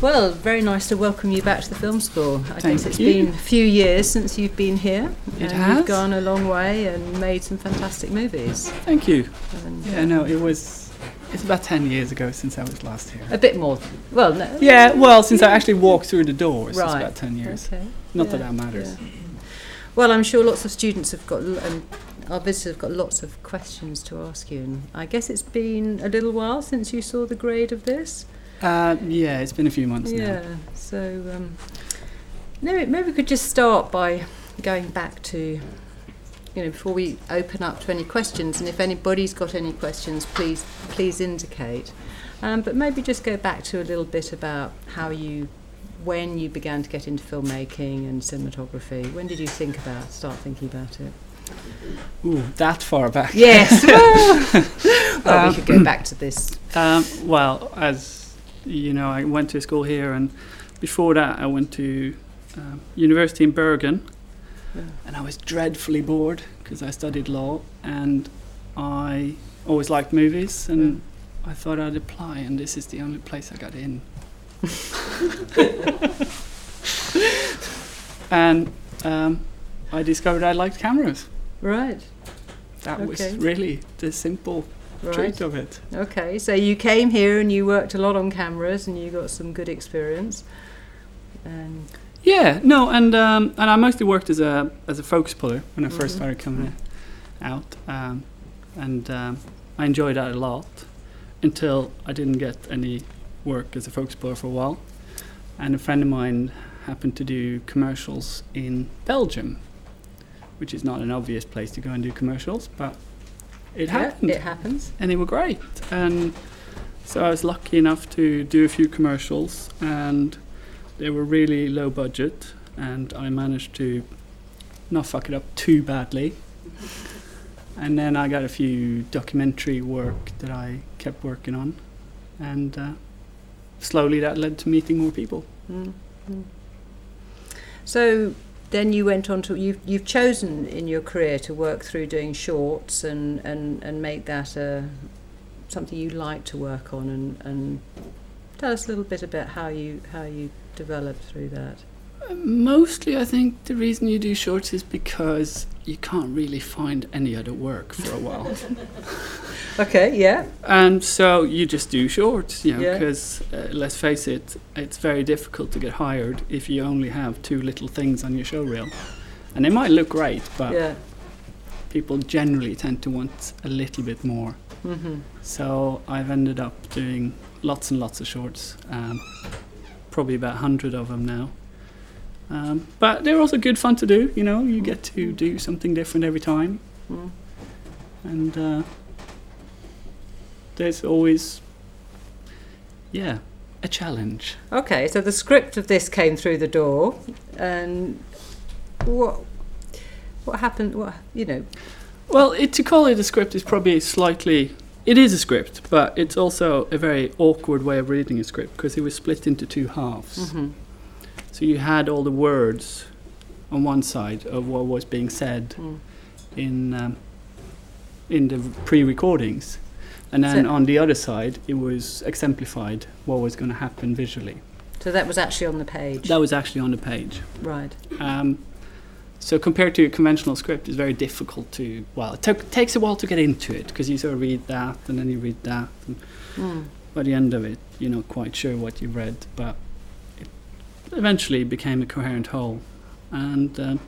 Well, very nice to welcome you back to the film school. I Thank guess it's you. been a few years since you've been here. It has. You've gone a long way and made some fantastic movies. Thank you. And Yeah, uh, no, it was. It's about ten years ago since I was last here. A bit more. Well, no. Yeah, well, since I actually walked through the doors, it's Right. about ten years. Okay. Not that Yeah, that matters. yeah. Well, I'm sure lots of students have got, and our visitors have got lots of questions to ask you. And I guess it's been a little while since you saw the grade of this. Uh, yeah, it's been a few months Yeah. now. Yeah, so, um, maybe, maybe we could just start by going back to, you know, before we open up to any questions. And if anybody's got any questions, please please indicate. Um, but maybe just go back to a little bit about how you, when you began to get into filmmaking and cinematography. When did you think about start thinking about it? Ooh, that far back. Yes. well, Um, we could go back to this. Um, well, as you know, I went to school here, and before that, I went to um, university in Bergen, Yeah. and I was dreadfully bored because I studied law, and I always liked movies, and I thought I'd apply, and this is the only place I got in. and um, I discovered I liked cameras. Right. That was really the simple Right. truth of it. Okay, so you came here and you worked a lot on cameras and you got some good experience. And Yeah, no, and um, and I mostly worked as a as a focus puller when I first Mhm. started coming in- out, um, and um, I enjoyed that a lot until I didn't get any work as a focus puller for a while, and a friend of mine happened to do commercials in Belgium, which is not an obvious place to go and do commercials, but it Yeah, happened, it happens. and they were great, and so I was lucky enough to do a few commercials and they were really low budget and I managed to not fuck it up too badly. And then I got a few documentary work that I kept working on and uh, slowly that led to meeting more people. Mm, mm. So then you went on to you've you've chosen in your career to work through doing shorts and and and make that a something you like to work on and and tell us a little bit about how you how you developed through that. Mostly I think the reason you do shorts is because you can't really find any other work for a while. Okay, yeah. And so you just do shorts, you know, Yeah. because uh, let's face it, it's very difficult to get hired if you only have two little things on your show reel. And they might look great, but Yeah. people generally tend to want a little bit more. Mhm. So I've ended up doing lots and lots of shorts, um, probably about 100 of them now. Um, but they're also good fun to do, you know, you get to do something different every time Mm. and uh, there's always yeah a challenge Okay, so the script of this came through the door, and what what happened? What you know? well it, to call it a script is probably slightly it is a script but it's also a very awkward way of reading a script because it was split into two halves Mhm. So you had all the words on one side of what was being said Mm. in um, in the pre-recordings and then So- on the other side it was exemplified what was going to happen visually So that was actually on the page, that was actually on the page right? Um, so compared to a conventional script, it's very difficult to. Well, it took takes a while to get into it because you sort of read that and then you read that, and Mm. by the end of it, you're not quite sure what you've read, but eventually became a coherent whole, and um,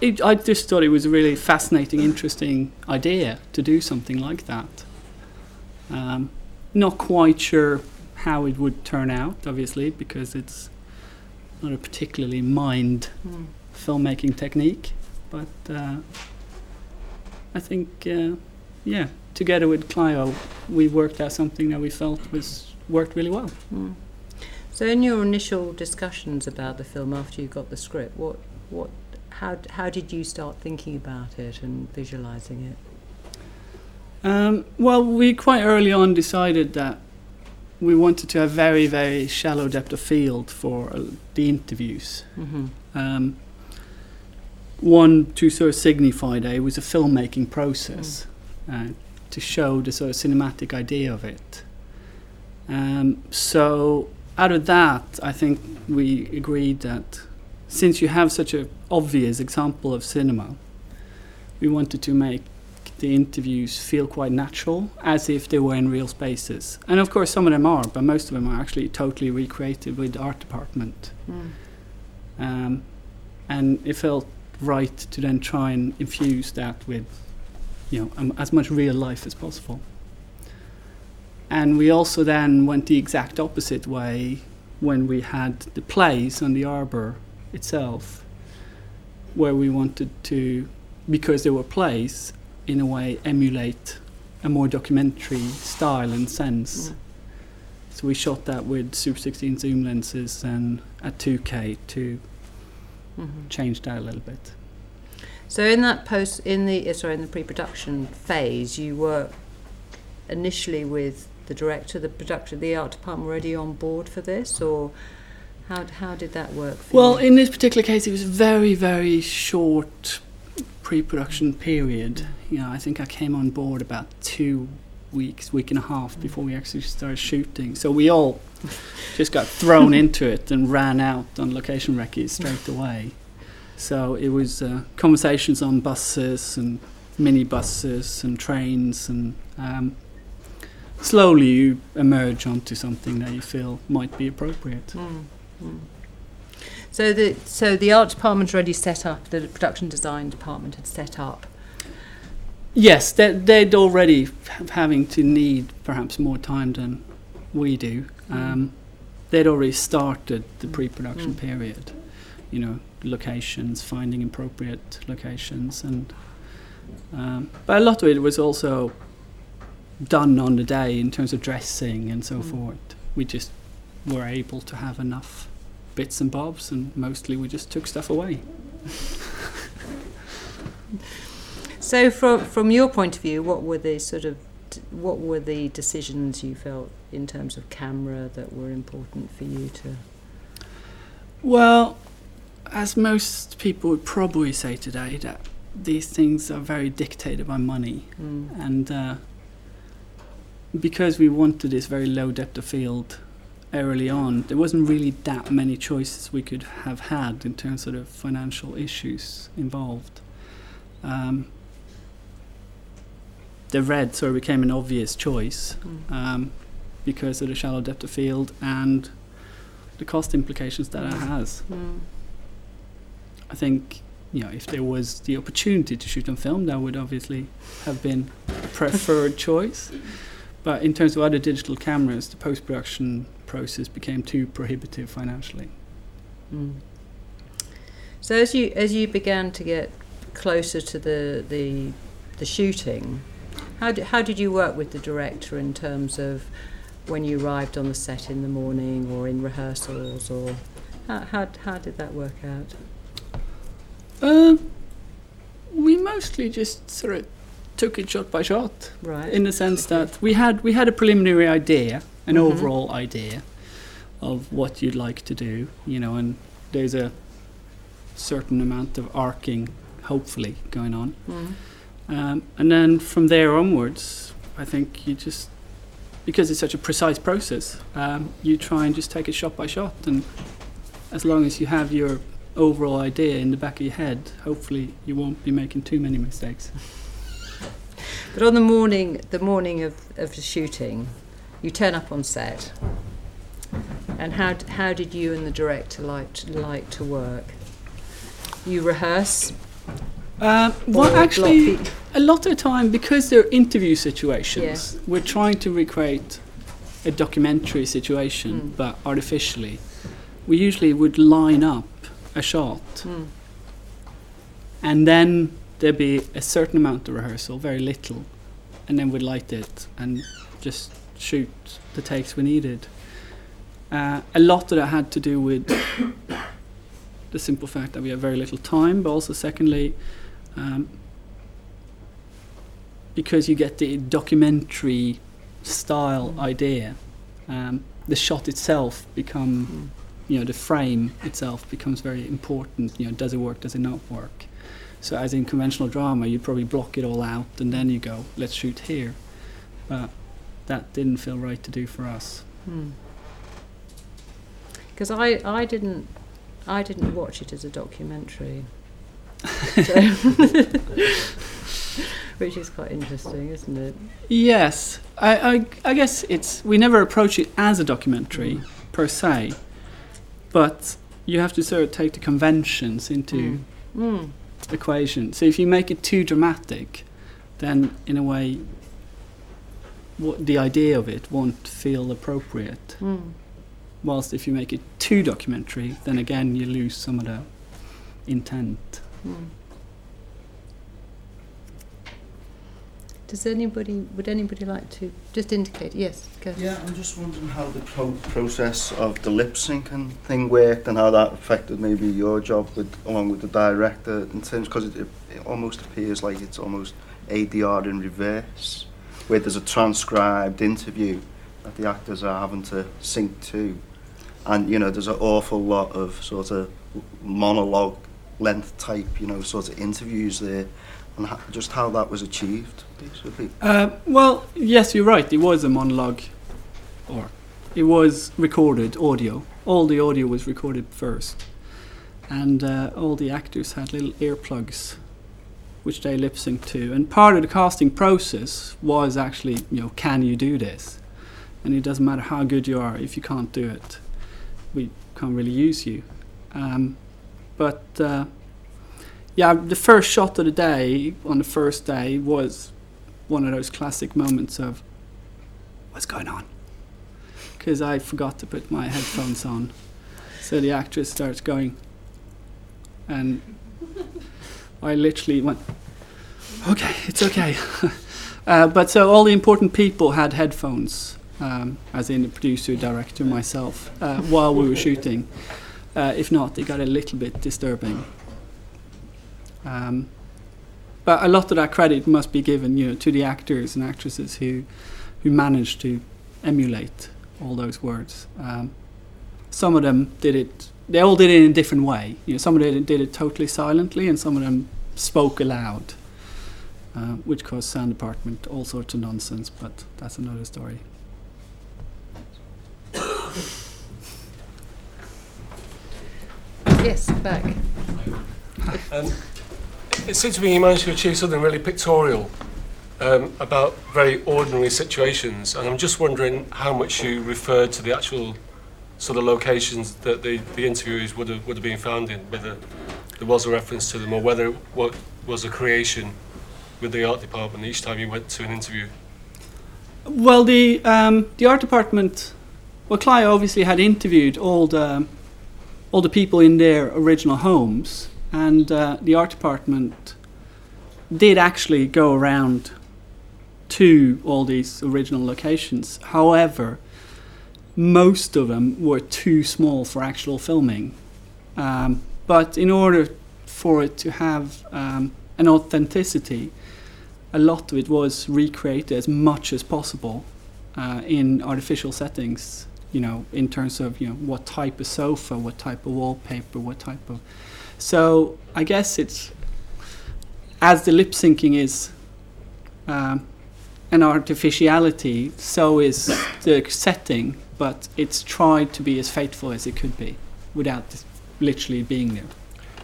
it, I just thought it was a really fascinating, interesting idea to do something like that. Um, not quite sure how it would turn out, obviously, because it's not a particularly mined Mm. filmmaking technique, but uh, I think, uh, yeah, together with Clio, we worked out something that we felt was worked really well. Mm. So in your initial discussions about the film after you got the script, what what how how did you start thinking about it and visualizing it? Um, well, we quite early on decided that we wanted to have very, very shallow depth of field for uh, the interviews. Mm-hmm. Um, one to sort of signify that it was a filmmaking process uh, to show the sort of cinematic idea of it. Um, so out of that, I think we agreed that since you have such an obvious example of cinema, we wanted to make the interviews feel quite natural, as if they were in real spaces. And of course, some of them are, but most of them are actually totally recreated with the art department. Mm. Um, and it felt right to then try and infuse that with, you know, um, as much real life as possible. And we also then went the exact opposite way when we had the plays on the arbor itself, where we wanted to, because they were plays, in a way emulate a more documentary style and sense. Mm. So we shot that with Super 16 zoom lenses and at 2K to Mhm. change that a little bit. So in that post, in the uh, sorry, in the pre-production phase, you were initially with the director, the production, the art department already on board for this, or how how did that work? For Well, you? in this particular case, it was a very, very short pre-production period. You know, I think I came on board about two weeks, week and a half before we actually started shooting. So we all just got thrown into it and ran out on location recce straight away. So it was uh, conversations on buses and mini buses and trains, and um, slowly you emerge onto something that you feel might be appropriate. Mm, mm. So the so the art department already set up. The production design department had set up. Yes, they, they'd already having to need perhaps more time than we do. Um, they'd already started the Mm. pre-production Mm. period. You know, locations, finding appropriate locations, and um, but a lot of it was also done on the day in terms of dressing and so Mm. forth. We just were able to have enough bits and bobs, and mostly we just took stuff away. So from from your point of view, what were the sort of what were the decisions you felt in terms of camera that were important for you to? Well, as most people would probably say today, that these things are very dictated by money, Mm. and uh, because we wanted this very low depth of field early on, there wasn't really that many choices we could have had in terms of the financial issues involved. Um, the red sort of became an obvious choice Mm. um, because of the shallow depth of field and the cost implications that it has. Mm. I think you know if there was the opportunity to shoot on film, that would obviously have been a preferred choice. But in terms of other digital cameras, the post production process became too prohibitive financially. Mm. So as you as you began to get closer to the the, the shooting, how did, how did you work with the director in terms of when you arrived on the set in the morning or in rehearsals or how how, how did that work out? Uh, we mostly just sort of took it shot by shot, Right. in the sense that we had we had a preliminary idea, an Mhm. overall idea of what you'd like to do, you know, and there's a certain amount of arcing, hopefully, going on. Mm. Um, and then from there onwards, I think you just, because it's such a precise process, um, you try and just take it shot by shot. And as long as you have your overall idea in the back of your head, hopefully you won't be making too many mistakes. But on the morning the morning of, of the shooting, you turn up on set. And how how did you and the director like to, like to work? You rehearse. Or well, actually, a lot of time, because they're interview situations, we're trying to recreate a documentary situation, Mm. but artificially. We usually would line up a shot mm. and then there'd be a certain amount of rehearsal, very little, and then we'd light it and just shoot the takes we needed. Uh, a lot of that had to do with the simple fact that we have very little time, but also secondly, um, because you get the documentary style Mm. idea, um, the shot itself become Mm. you know the frame itself becomes very important you know does it work does it not work so as in conventional drama you'd probably block it all out and then you go let's shoot here. But that didn't feel right to do for us. Mm. because I, I didn't I didn't watch it as a documentary, so which is quite interesting, isn't it? Yes, I, I, I guess it's we never approach it as a documentary per se, but you have to sort of take the conventions into Mm. Equation. So if you make it too dramatic, then in a way, what the idea of it won't feel appropriate. Mm. Whilst if you make it too documentary, then again you lose some of the intent. Mm. Does anybody would anybody like to just indicate? Yes, go. Yeah, I'm just wondering how the pro- process of the lip syncing thing worked and how that affected maybe your job with, along with the director in terms because it, it almost appears like it's almost ADR in reverse, where there's a transcribed interview that the actors are having to sync to, and you know there's an awful lot of sort of monologue length type, you know, sort of interviews there, and just how that was achieved. Uh, well, yes, you're right. It was a monologue, or it was recorded audio. All the audio was recorded first, and uh, all the actors had little earplugs, which they lip synced to. And part of the casting process was actually, you know, can you do this? And it doesn't matter how good you are if you can't do it, we can't really use you. Um, but uh, yeah, the first shot of the day on the first day was one of those classic moments of what's going on because I forgot to put my headphones on. So the actress starts going, and I literally went, "Okay, it's okay." uh, but so all the important people had headphones, um, as in the producer, director, myself, uh, while we were shooting. Uh, if not, it got a little bit disturbing. Um, but a lot of that credit must be given, you know, to the actors and actresses who, who managed to emulate all those words. Um, some of them did it; they all did it in a different way. You know, some of them did it totally silently, and some of them spoke aloud, uh, which caused sound department all sorts of nonsense. But that's another story. Yes, back. Um, it seems to me you managed to achieve something really pictorial um, about very ordinary situations, and I'm just wondering how much you referred to the actual sort of locations that the, the interviewees would have, would have been found in, whether there was a reference to them or whether what was a creation with the art department each time you went to an interview. Well, the um, the art department, well, Clio obviously had interviewed all the all the people in their original homes, and uh, the art department did actually go around to all these original locations. However, most of them were too small for actual filming. Um, but in order for it to have um, an authenticity, a lot of it was recreated as much as possible uh, in artificial settings. You know, in terms of you know what type of sofa, what type of wallpaper, what type of. So I guess it's as the lip syncing is um, an artificiality, so is the setting, but it's tried to be as faithful as it could be, without literally being there.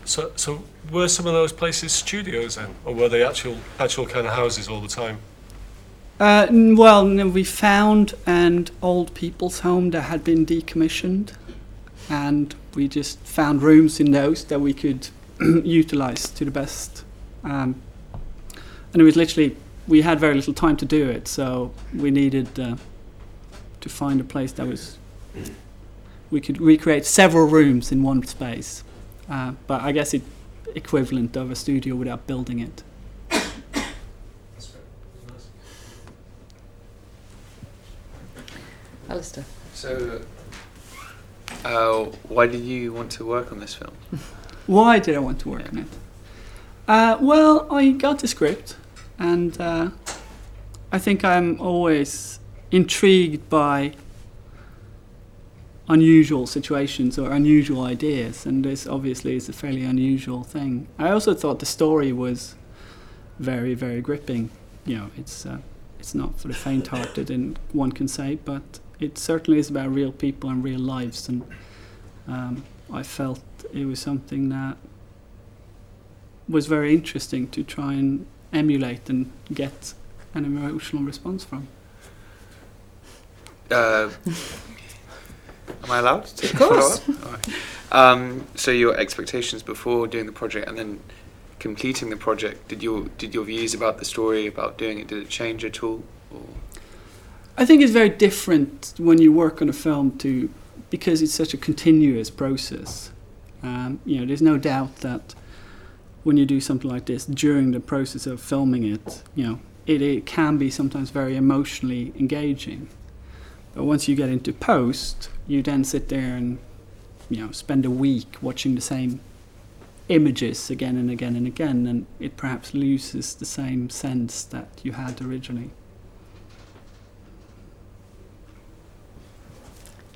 So, so were some of those places studios then, or were they actual actual kind of houses all the time? Uh, n- well, no, we found an old people's home that had been decommissioned, and we just found rooms in those that we could utilize to the best. Um, and it was literally we had very little time to do it, so we needed uh, to find a place that was we could recreate several rooms in one space. Uh, but I guess it equivalent of a studio without building it. Alistair. So, uh, why did you want to work on this film? Why did I want to work on it? Uh, well, I got the script, and uh, I think I'm always intrigued by unusual situations or unusual ideas, and this obviously is a fairly unusual thing. I also thought the story was very, very gripping. You know, it's uh, it's not for the faint-hearted, and one can say, but it certainly is about real people and real lives, and um, I felt it was something that was very interesting to try and emulate and get an emotional response from. Uh, am I allowed to Of course. follow up? Alright. Um, so your expectations before doing the project and then completing the project, did your did your views about the story about doing it did it change at all? Or? I think it's very different when you work on a film to because it's such a continuous process. Um, you know, there's no doubt that when you do something like this during the process of filming it, you know, it, it can be sometimes very emotionally engaging. But once you get into post, you then sit there and you know spend a week watching the same images again and again and again, and it perhaps loses the same sense that you had originally.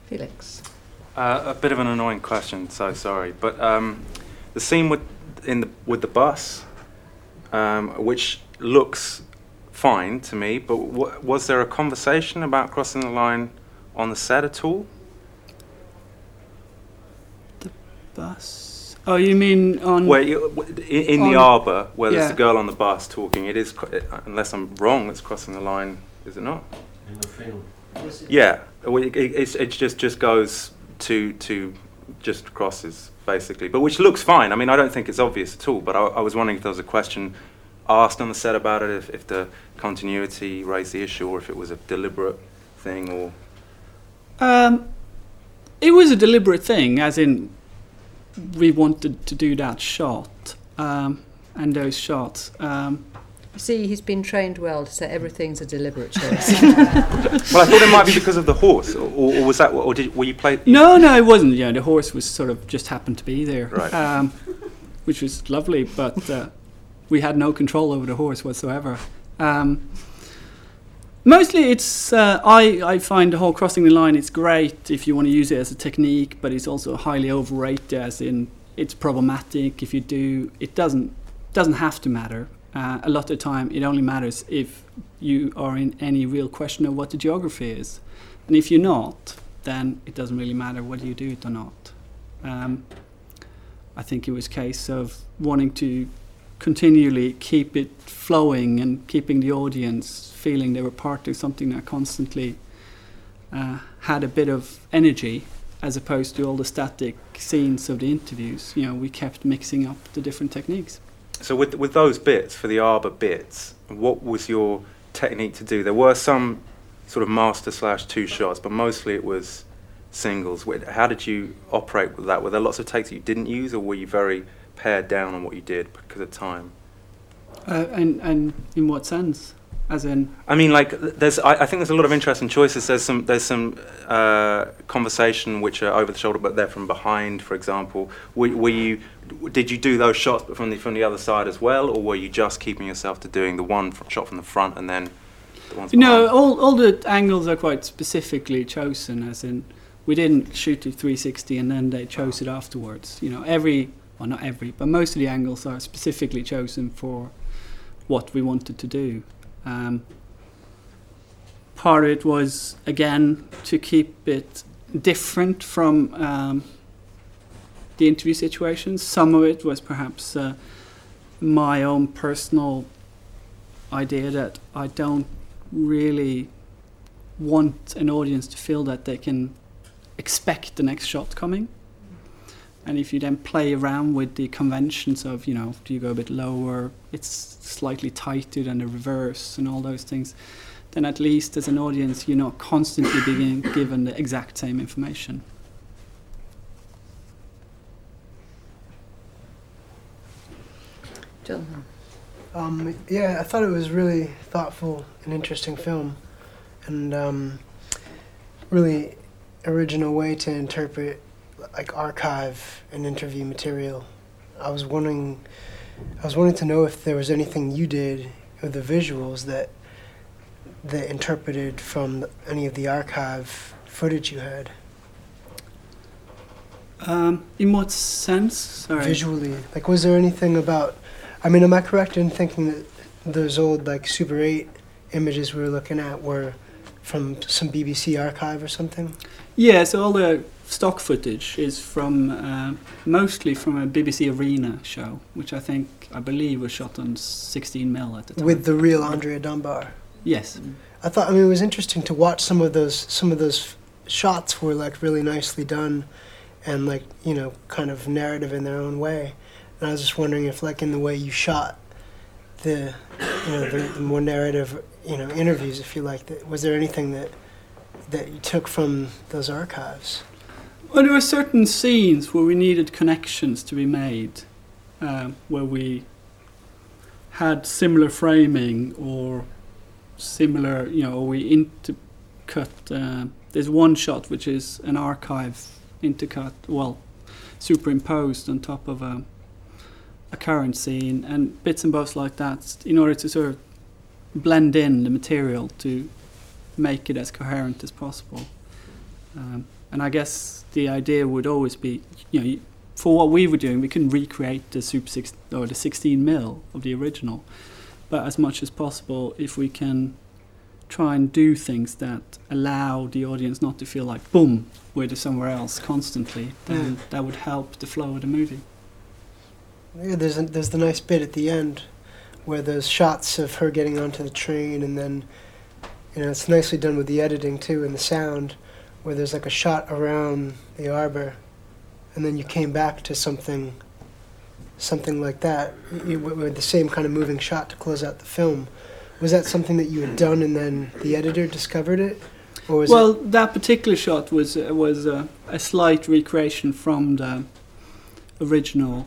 Felix. Uh, a bit of an annoying question, so sorry. But um, the scene with in the with the bus, um, which looks fine to me, but w- was there a conversation about crossing the line on the set at all? The bus. Oh, you mean on? Where you, w- in, in the arbour, where there's a girl on the bus talking, it is, uh, unless I'm wrong, it's crossing the line, is it not? In the film. Yeah, it, it, just just goes to to just crosses basically, but which looks fine. I mean, I don't think it's obvious at all. But I, I was wondering if there was a question asked on the set about it, if, if the continuity raised the issue, or if it was a deliberate thing, or Um, it was a deliberate thing, as in we wanted to do that shot um, and those shots. Um, see, he's been trained well to say everything's a deliberate choice. well, I thought it might be because of the horse, or, or, or was that, or did were you play? no, no, it wasn't. You know, the horse was sort of just happened to be there, Right. um, which was lovely, but uh, we had no control over the horse whatsoever. Um, mostly, it's uh, I I find the whole crossing the line. It's great if you want to use it as a technique, but it's also highly overrated, as in it's problematic if you do. It doesn't doesn't have to matter. Uh, a lot of time, it only matters if you are in any real question of what the geography is, and if you're not, then it doesn't really matter whether you do it or not. Um, I think it was a case of wanting to continually keep it flowing and keeping the audience feeling they were part of something that constantly uh, had a bit of energy as opposed to all the static scenes of the interviews. You know, we kept mixing up the different techniques. So with with those bits for the arbor bits, what was your technique to do? There were some sort of master slash two shots, but mostly it was singles. How did you operate with that? Were there lots of takes that you didn't use, or were you very pared down on what you did because of time? Uh, and, and in what sense? As in, I mean, like, there's. I, I think there's a lot of interesting choices. There's some. There's some uh, conversation which are over the shoulder, but they're from behind. For example, were, were you? Did you do those shots, but from the from the other side as well, or were you just keeping yourself to doing the one shot from the front and then the ones No, behind? all, all the angles are quite specifically chosen, as in, we didn't shoot it 360 and then they chose it afterwards. You know, every, well, not every, but most of the angles are specifically chosen for what we wanted to do. Um, part of it was, again, to keep it different from um, the interview situations. Some of it was perhaps uh, my own personal idea that I don't really want an audience to feel that they can expect the next shot coming. And if you then play around with the conventions of, you know, do you go a bit lower, it's slightly tighter than the reverse and all those things, then at least as an audience you're not constantly being given the exact same information. Jonathan. Um, yeah, I thought it was really thoughtful and interesting film, and um, really original way to interpret like archive and interview material. I was wondering, I was wanting to know if there was anything you did with the visuals that that interpreted from the, any of the archive footage you had Um, in what sense? Sorry. visually. Like, was there anything about? I mean, am I correct in thinking that those old like Super 8 images we were looking at were from some BBC archive or something? Yeah, so all the stock footage is from uh, mostly from a BBC Arena show, which I think I believe was shot on 16 mil at the time. With the real Andrea Dunbar. yes, I thought I mean it was interesting to watch some of those some of those shots were like really nicely done and like, you know, kind of narrative in their own way. And I was just wondering if like in the way you shot the you know, the, the more narrative, you know, interviews if you like that was there anything that that you took from those archives? Well, there were certain scenes where we needed connections to be made, um, where we had similar framing or similar, you know, we intercut. Uh, there's one shot which is an archive intercut, well, superimposed on top of a, a current scene, and bits and bobs like that, in order to sort of blend in the material to make it as coherent as possible. Um, and I guess the idea would always be, you know, for what we were doing, we couldn't recreate the Super Six or the 16 mil of the original, but as much as possible, if we can try and do things that allow the audience not to feel like boom, we're somewhere else constantly, then hmm. that would help the flow of the movie. Yeah, there's a, there's the nice bit at the end where there's shots of her getting onto the train, and then you know it's nicely done with the editing too and the sound, where there's like a shot around the arbor, and then you came back to something, something like that, you, with the same kind of moving shot to close out the film. Was that something that you had done, and then the editor discovered it, or was well, it? that particular shot was uh, was uh, a slight recreation from the original,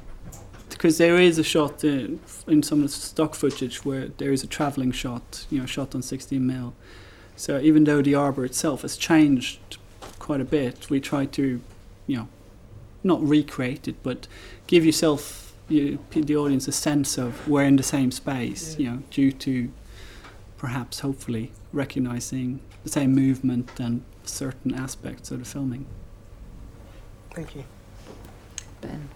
because there is a shot in, in some of the stock footage where there is a traveling shot, you know, shot on 16 mil. So even though the arbor itself has changed quite a bit, we try to, you know, not recreate it, but give yourself, you, the audience, a sense of we're in the same space, you know, due to perhaps, hopefully, recognizing the same movement and certain aspects of the filming. Thank you. Ben.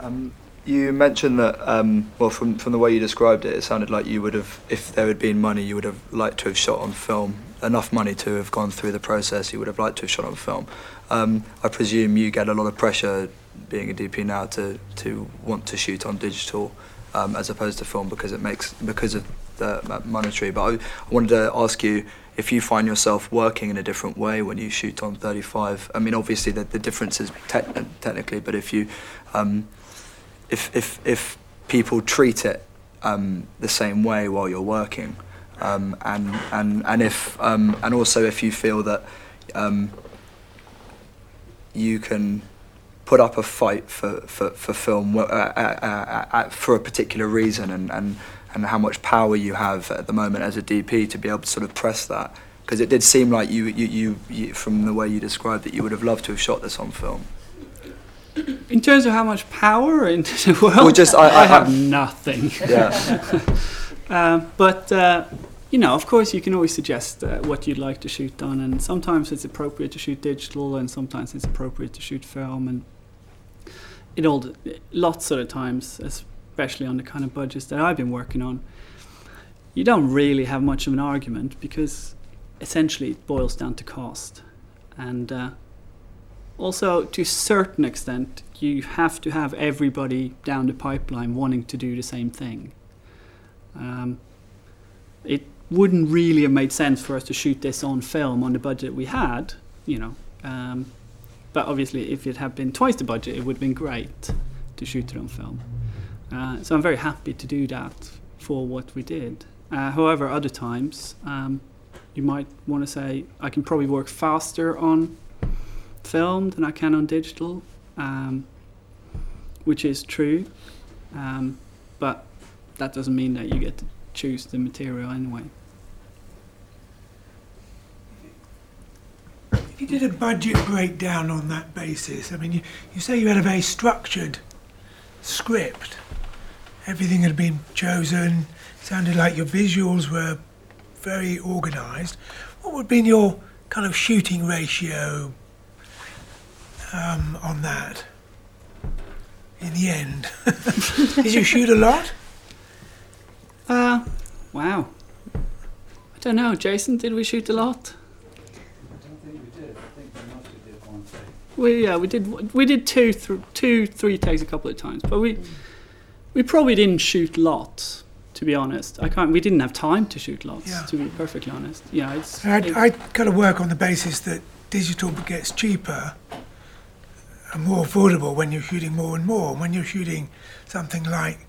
Um, you mentioned that, um, well, from, from the way you described it, it sounded like you would have, if there had been money, you would have liked to have shot on film. Enough money to have gone through the process, you would have liked to have shot on film. Um, I presume you get a lot of pressure being a DP now to, to want to shoot on digital um, as opposed to film because it makes because of the uh, monetary. But I, I wanted to ask you if you find yourself working in a different way when you shoot on 35. I mean, obviously the, the difference is tec- technically, but if you um, if if if people treat it um, the same way while you're working, um, and and and if um, and also if you feel that um, you can put up a fight for for, for film uh, uh, uh, uh, for a particular reason, and, and and how much power you have at the moment as a DP to be able to sort of press that. Because it did seem like you, you, you, you, from the way you described it, you would have loved to have shot this on film. In terms of how much power in the Well, just- I- I- have I- nothing. Yeah. Um, but uh, you know, of course, you can always suggest uh, what you'd like to shoot on, and sometimes it's appropriate to shoot digital, and sometimes it's appropriate to shoot film, and it all lots of the times, especially on the kind of budgets that I've been working on, you don't really have much of an argument because essentially it boils down to cost, and uh, also to a certain extent, you have to have everybody down the pipeline wanting to do the same thing. Um, it wouldn't really have made sense for us to shoot this on film on the budget we had, you know. Um, but obviously, if it had been twice the budget, it would have been great to shoot it on film. Uh, so I'm very happy to do that for what we did. Uh, however, other times um, you might want to say I can probably work faster on film than I can on digital, um, which is true. Um, but that doesn't mean that you get to choose the material anyway. If you did a budget breakdown on that basis, I mean, you, you say you had a very structured script. Everything had been chosen, sounded like your visuals were very organised. What would have been your kind of shooting ratio um, on that in the end? did you shoot a lot? Uh, wow. I don't know, Jason, did we shoot a lot? I don't think we yeah we did we did two th- two three takes a couple of times, but we we probably didn't shoot lots. To be honest, I can't. We didn't have time to shoot lots. Yeah. To be perfectly honest, yeah, it's. I'd, it- I'd kind of work on the basis that digital gets cheaper and more affordable when you're shooting more and more. When you're shooting something like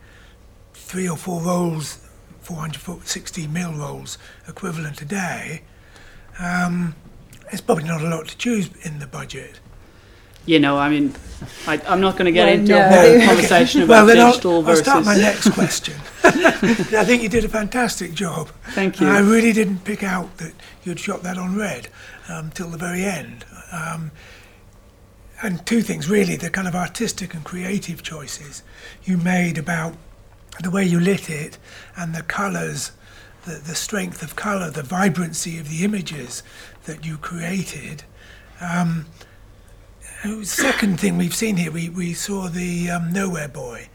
three or four rolls, 460 mil rolls equivalent a day, um, it's probably not a lot to choose in the budget. you know, I mean, I, I'm not going to get Well, into no. a whole conversation well, about then I'll, digital I'll versus. start my next question. I think you did a fantastic job. Thank And I really didn't pick out that you'd shot that on red um, till the very end. Um, and two things really the kind of artistic and creative choices you made about the way you lit it and the colours, the, the strength of colour, the vibrancy of the images that you created. Um, second thing we've seen here, we, we saw the um, Nowhere Boy,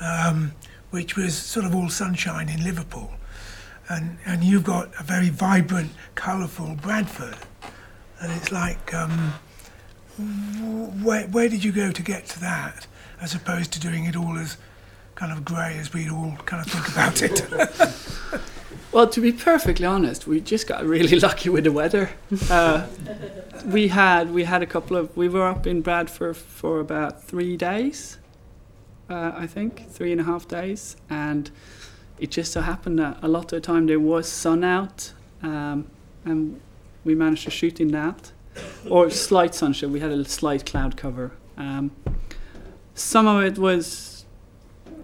um, which was sort of all sunshine in Liverpool. And, and you've got a very vibrant, colourful Bradford. And it's like, um, where, where did you go to get to that, as opposed to doing it all as kind of grey as we all kind of think about it? Well, to be perfectly honest, we just got really lucky with the weather. Uh, we had we had a couple of we were up in Bradford for about three days, uh, I think three and a half days, and it just so happened that a lot of the time there was sun out, um, and we managed to shoot in that, or slight sunshine. We had a slight cloud cover. Um, some of it was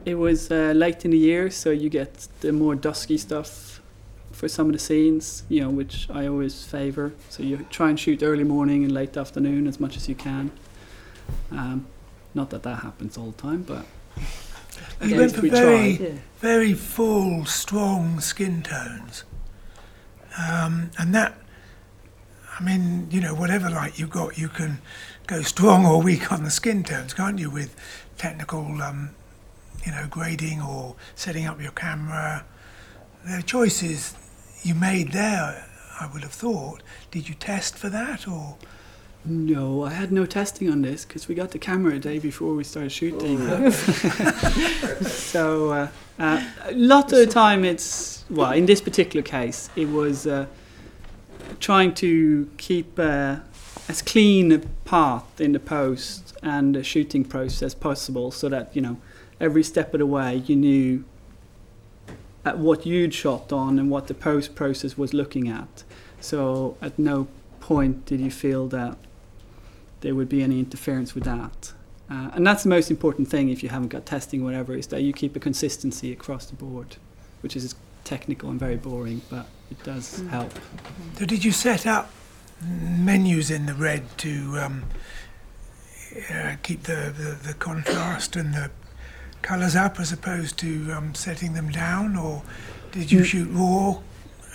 it was uh, late in the year, so you get the more dusky stuff for some of the scenes, you know, which I always favour. So you try and shoot early morning and late afternoon as much as you can. Um, not that that happens all the time, but at You went for we very- try. Yeah. very full, strong skin tones. Um, and that, I mean, you know, whatever light you've got, you can go strong or weak on the skin tones, can't you, with technical, um, you know, grading or setting up your camera. There are choices you made there, I would have thought. Did you test for that or? No, I had no testing on this because we got the camera a day before we started shooting. so uh, uh, a lot of the time, it's well. In this particular case, it was uh, trying to keep uh, as clean a path in the post and the shooting process as possible, so that you know every step of the way you knew at what you'd shot on and what the post process was looking at. So at no point did you feel that there would be any interference with that. Uh, and that's the most important thing if you haven't got testing or whatever, is that you keep a consistency across the board, which is technical and very boring, but it does Mm. help. So did you set up menus in the red to um, uh, keep the, the, the contrast and the colours up as opposed to um, setting them down, or did you Mm. shoot raw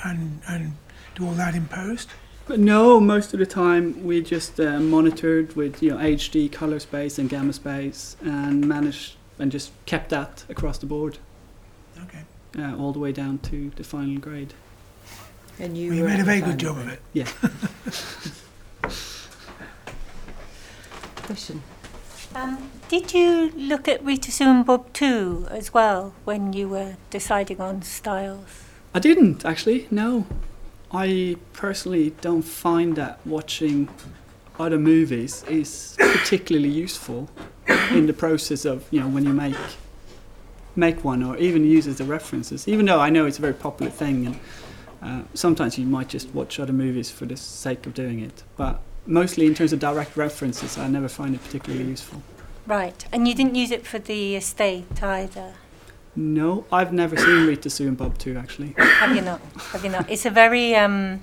and and do all that in post? But no, most of the time we just uh, monitored with you know HD color space and gamma space and managed and just kept that across the board, Okay, uh, all the way down to the final grade. And you, well, you made a very good final job of grade. it. Question. Um, did you look at Rita Sue and Bob too as well when you were deciding on styles? I didn't actually. No, I personally don't find that watching other movies is particularly useful in the process of you know when you make make one or even use as a references. Even though I know it's a very popular thing, and uh, sometimes you might just watch other movies for the sake of doing it. But mostly in terms of direct references, I never find it particularly useful. Right, and you didn't use it for the estate either, No, I've never seen Rita Sue and Bob Too actually. have you not? Have you not? It's a very um,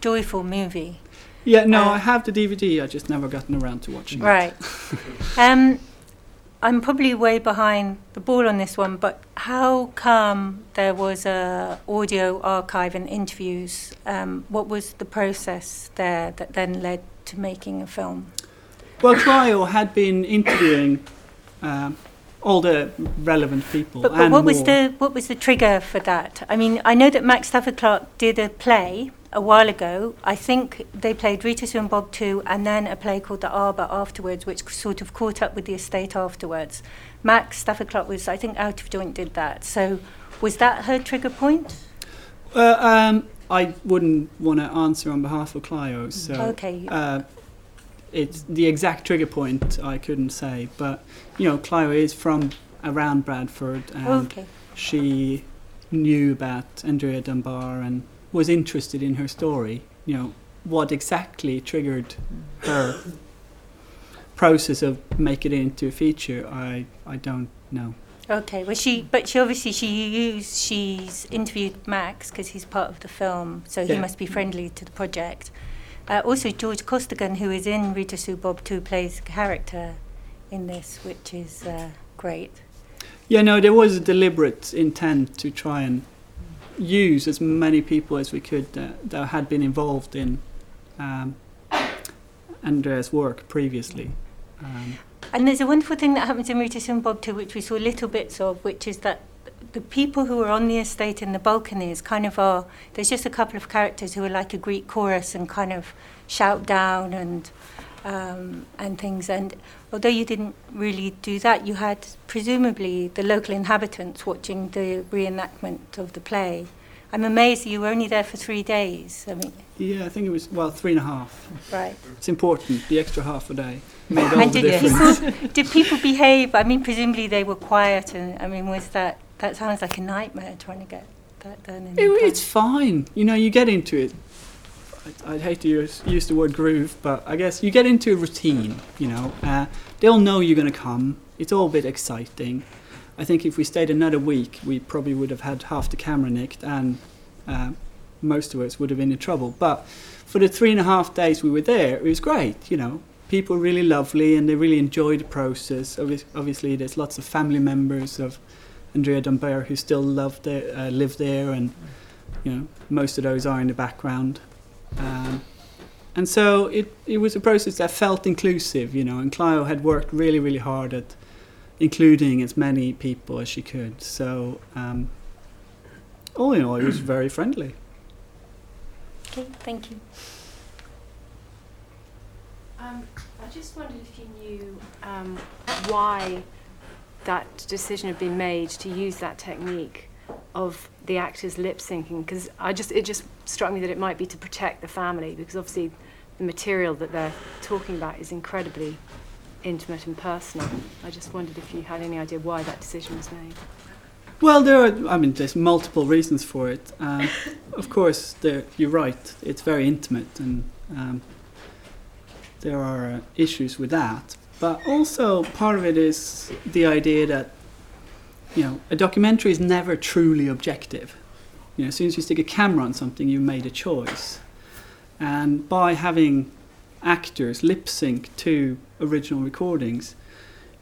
joyful movie. Yeah, no, Uh, I have the DVD. I just never gotten around to watching it. Right. um, I'm probably way behind the ball on this one, but how come there was a audio archive and interviews? Um, what was the process there that then led to making a film? Well, Clio had been interviewing um, all the relevant people. But, but and what was the what was the trigger for that? I mean, I know that Max Stafford Clark did a play a while ago. I think they played Rita Sue and Bob too, and then a play called The Arbor afterwards, which sort of caught up with the estate afterwards. Max Stafford Clark was, I think, out of joint did that. So, was that her trigger point? Uh, um, I wouldn't want to answer on behalf of Clio, so okay. uh, it's the exact trigger point I couldn't say. But you know, Clio is from around Bradford, oh, and okay. she knew about Andrea Dunbar and was interested in her story. You know, what exactly triggered her process of making it into a feature, I I don't know. Okay. Well, she, but she obviously she used she's interviewed Max because he's part of the film, so he must be friendly to the project. Uh, also, George Costigan, who is in Rita Sue Bob Too, plays character in this, which is uh, great. Yeah, no, there was a deliberate intent to try and use as many people as we could that, that had been involved in um, Andrea's work previously. Um, And there's a wonderful thing that happens in Rita Sue Bob Too, which we saw little bits of, which is that the people who are on the estate in the balconies kind of are, there's just a couple of characters who are like a Greek chorus and kind of shout down and um, and things. And although you didn't really do that, you had presumably the local inhabitants watching the reenactment of the play. I'm amazed you were only there for three days. I mean, yeah, I think it was, well, three and a half. right. It's important, the extra half a day made all And the did difference. people, did people behave? I mean, presumably they were quiet, and I mean, was that that sounds like a nightmare trying to get that done? In It, it's fine. You know, you get into it. I, I'd hate to use, use the word groove, but I guess you get into a routine. You know, uh, they'll know you're going to come. It's all a bit exciting. I think if we stayed another week, we probably would have had half the camera nicked, and uh, most of us would have been in trouble. But for the three and a half days we were there, it was great. You know, people were really lovely, and they really enjoyed the process. Obvi- obviously, there's lots of family members of Andrea Dunbar who still love there, uh, live there, and you know most of those are in the background. Um, and so it, it was a process that felt inclusive, you know, and Clio had worked really, really hard at including as many people as she could. So, um, all in all, it was very friendly. Okay, thank you. Um, I just wondered if you knew um, why that decision had been made to use that technique of the actors lip syncing, because I just it just struck me that it might be to protect the family, because obviously the material that they're talking about is incredibly intimate and personal. I just wondered if you had any idea why that decision was made. Well, there are, I mean, there's multiple reasons for it. Um, of course, there, you're right, it's very intimate, and um, there are uh, issues with that. But also, part of it is the idea that, you know, a documentary is never truly objective. You know, as soon as you stick a camera on something, you made a choice. And by having actors lip sync to original recordings,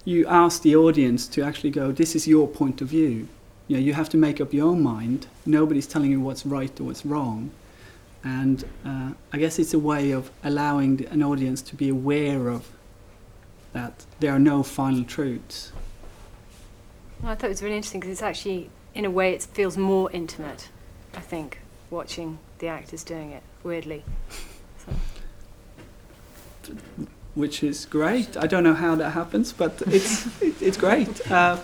you ask the audience to actually go, this is your point of view. You know, you have to make up your own mind. Nobody's telling you what's right or what's wrong. And uh, I guess it's a way of allowing an audience to be aware of that there are no final truths. Well, I thought it was really interesting because it's actually, in a way, it feels more intimate, I think, watching the actors doing it, weirdly. So. Which is great. I don't know how that happens, but it's it, it's great. Uh,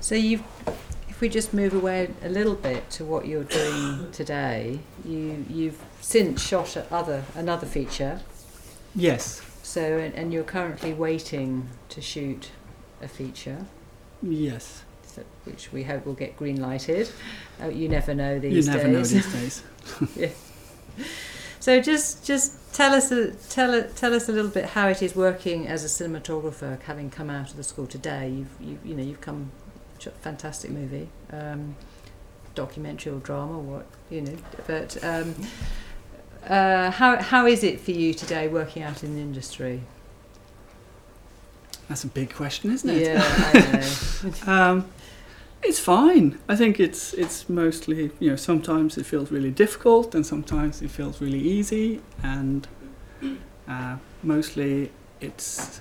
So you've, if we just move away a little bit to what you're doing today, you you've since shot other another feature. yes, So and, and you're currently waiting to shoot a feature, yes. so, which we hope will get green lighted. Uh, you never know these days. You never know these days. yeah. So just just tell us a, tell a, tell us a little bit how it is working as a cinematographer, having come out of the school today. You've you, you know you've come a fantastic movie, um, documentary or drama, what you know. But um, uh, how how is it for you today working out in the industry? That's a big question, isn't it? Yeah, I know. Um, it's fine. I think it's it's mostly you know sometimes it feels really difficult and sometimes it feels really easy and uh, mostly it's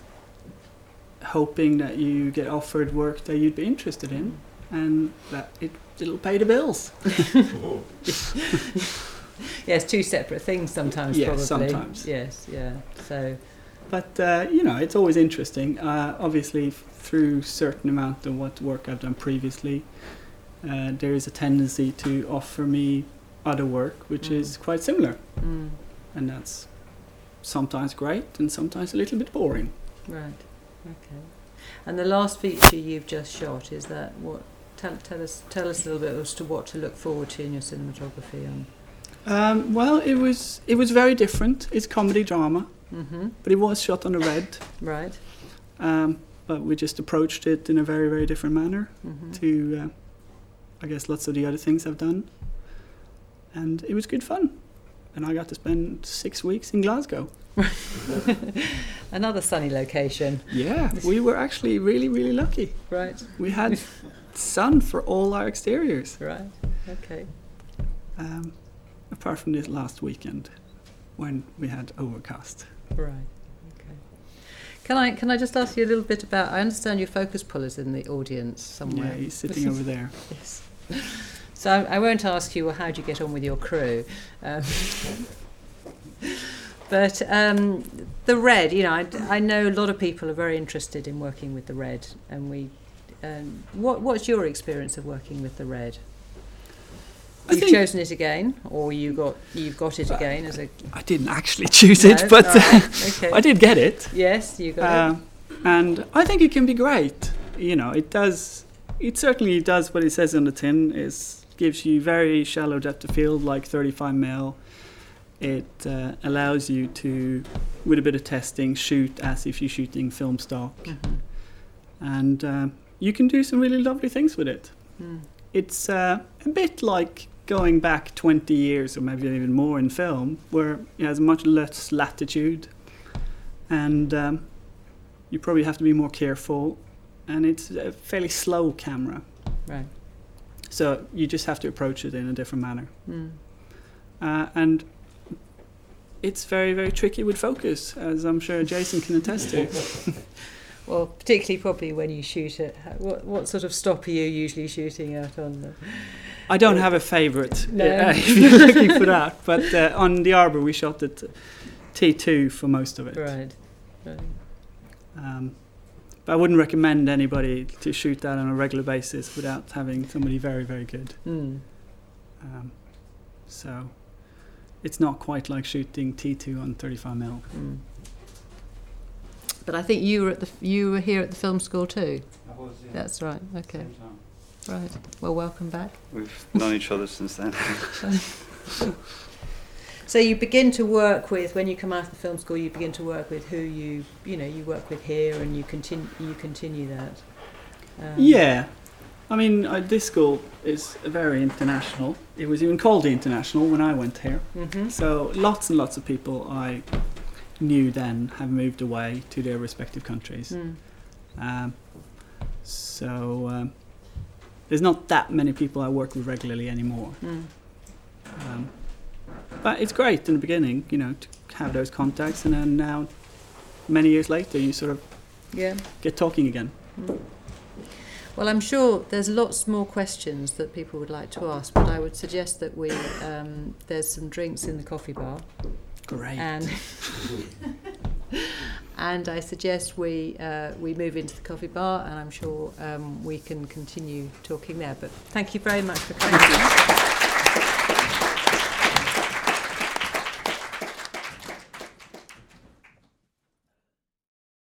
hoping that you get offered work that you'd be interested in, and that it it'll pay the bills. Yes, two separate things sometimes. Yes, probably. sometimes. Yes, yeah. So But uh, you know, it's always interesting. Uh, obviously, f- through certain amount of what work I've done previously, uh, there is a tendency to offer me other work, which Mm. is quite similar, mm, and that's sometimes great and sometimes a little bit boring. right, okay. And the last feature you've just shot is that what? Tell, tell us tell us a little bit as to what to look forward to in your cinematography. On. Um, well, it was it was very different. It's comedy drama, Mm-hmm. but it was shot on a RED. Right. Um, but we just approached it in a very very different manner Mm-hmm. to, uh, I guess, lots of the other things I've done, and it was good fun. And I got to spend six weeks in Glasgow. Another sunny location. Yeah, we were actually really really lucky. Right. We had sun for all our exteriors, Right. Okay. um, apart from this last weekend when we had overcast. Right. Okay. Can I can I just ask you a little bit about? I understand your focus pullers in the audience somewhere. Yeah, he's sitting over there. Yes. So I, I won't ask you, well, how do you get on with your crew? Um, but um, the RED, you know, I, I know a lot of people are very interested in working with the RED, and we. Um, what what's your experience of working with the RED? I You've chosen it again, or you got you've got it again as a. I didn't actually choose it, No? but All right, okay. I did get it. Yes, you got Uh, and I think it can be great. You know, it does. It certainly does what it says on the tin. Is gives you very shallow depth of field, like 35 mil. It uh, allows you to, with a bit of testing, shoot as if you're shooting film stock. Mhm. and um, you can do some really lovely things with it. Mm. It's uh, a bit like going back 20 years or maybe even more in film, where it has much less latitude, and um, you probably have to be more careful, and it's a fairly slow camera. Right. So you just have to approach it in a different manner. Mm. Uh, and it's very, very tricky with focus, as I'm sure Jason can attest to. Well, particularly probably when you shoot it. What what sort of stop are you usually shooting at on the? I don't have a favourite, No. uh, if you're looking for that. But uh, on the Arbor, we shot at T2 for most of it. Right. right. Um, but I wouldn't recommend anybody to shoot that on a regular basis without having somebody very, very good. Mm. Um, so it's not quite like shooting T2 on 35 mil. Mm. But I think you were at the you were here at the film school too. That's right. Okay. Right. Well, welcome back. We've known each other since then. So you begin to work with when you come out of the film school. You begin to work with who you you know you work with here, and you continue you continue that. Um, Yeah. I mean, uh, this school is very international. It was even called the International when I went here. Mhm. So lots and lots of people I knew then have moved away to their respective countries. Mm. Um, so um, there's not that many people I work with regularly anymore. Mm. But it's great in the beginning, you know, to have those contacts, and then now, many years later, you sort of Yeah. get talking again. Mm. Well, I'm sure there's lots more questions that people would like to ask, but I would suggest that we um, there's some drinks in the coffee bar, Great. and and I suggest we uh, we move into the coffee bar, and I'm sure um, we can continue talking there. But thank you very much for coming.